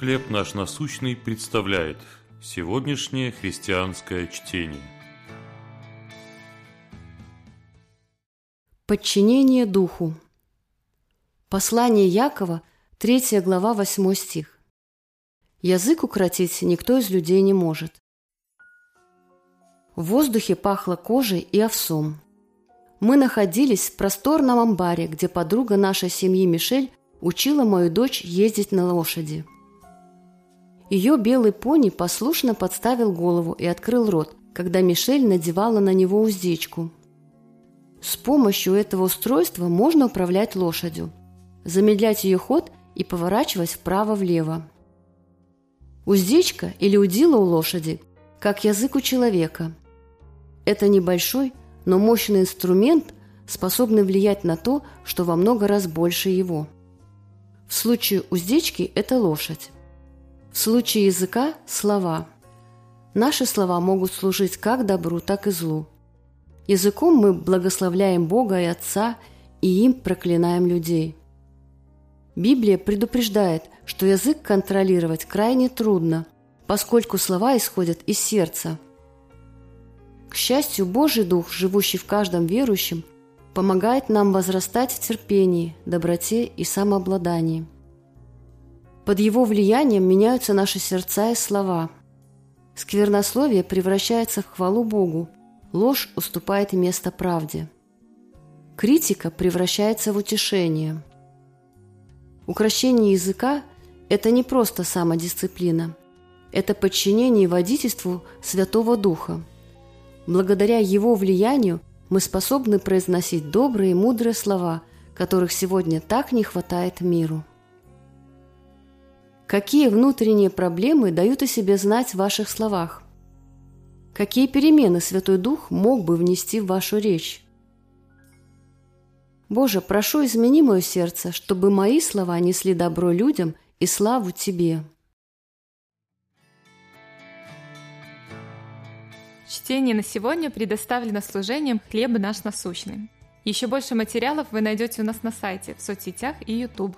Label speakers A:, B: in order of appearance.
A: «Хлеб наш насущный» представляет сегодняшнее христианское чтение.
B: Подчинение Духу. Послание Якова, 3 глава, 8 стих. Язык укротить никто из людей не может. В воздухе пахло кожей и овсом. Мы находились в просторном амбаре, где подруга нашей семьи Мишель учила мою дочь ездить на лошади. Ее белый пони послушно подставил голову и открыл рот, когда Мишель надевала на него уздечку. С помощью этого устройства можно управлять лошадью, замедлять ее ход и поворачивать вправо-влево. Уздечка или удила у лошади, как язык у человека. Это небольшой, но мощный инструмент, способный влиять на то, что во много раз больше его. В случае уздечки – это лошадь. В случае языка – слова. Наши слова могут служить как добру, так и злу. Языком мы благословляем Бога и Отца, и им проклинаем людей. Библия предупреждает, что язык контролировать крайне трудно, поскольку слова исходят из сердца. К счастью, Божий Дух, живущий в каждом верующем, помогает нам возрастать в терпении, доброте и самообладании. Под его влиянием меняются наши сердца и слова. Сквернословие превращается в хвалу Богу, ложь уступает место правде. Критика превращается в утешение. Укращение языка – это не просто самодисциплина. Это подчинение водительству Святого Духа. Благодаря его влиянию мы способны произносить добрые и мудрые слова, которых сегодня так не хватает миру. Какие внутренние проблемы дают о себе знать в ваших словах? Какие перемены Святой Дух мог бы внести в вашу речь? Боже, прошу, измени мое сердце, чтобы мои слова несли добро людям и славу Тебе.
C: Чтение на сегодня предоставлено служением «Хлеб наш насущный». Еще больше материалов вы найдете у нас на сайте, в соцсетях и YouTube.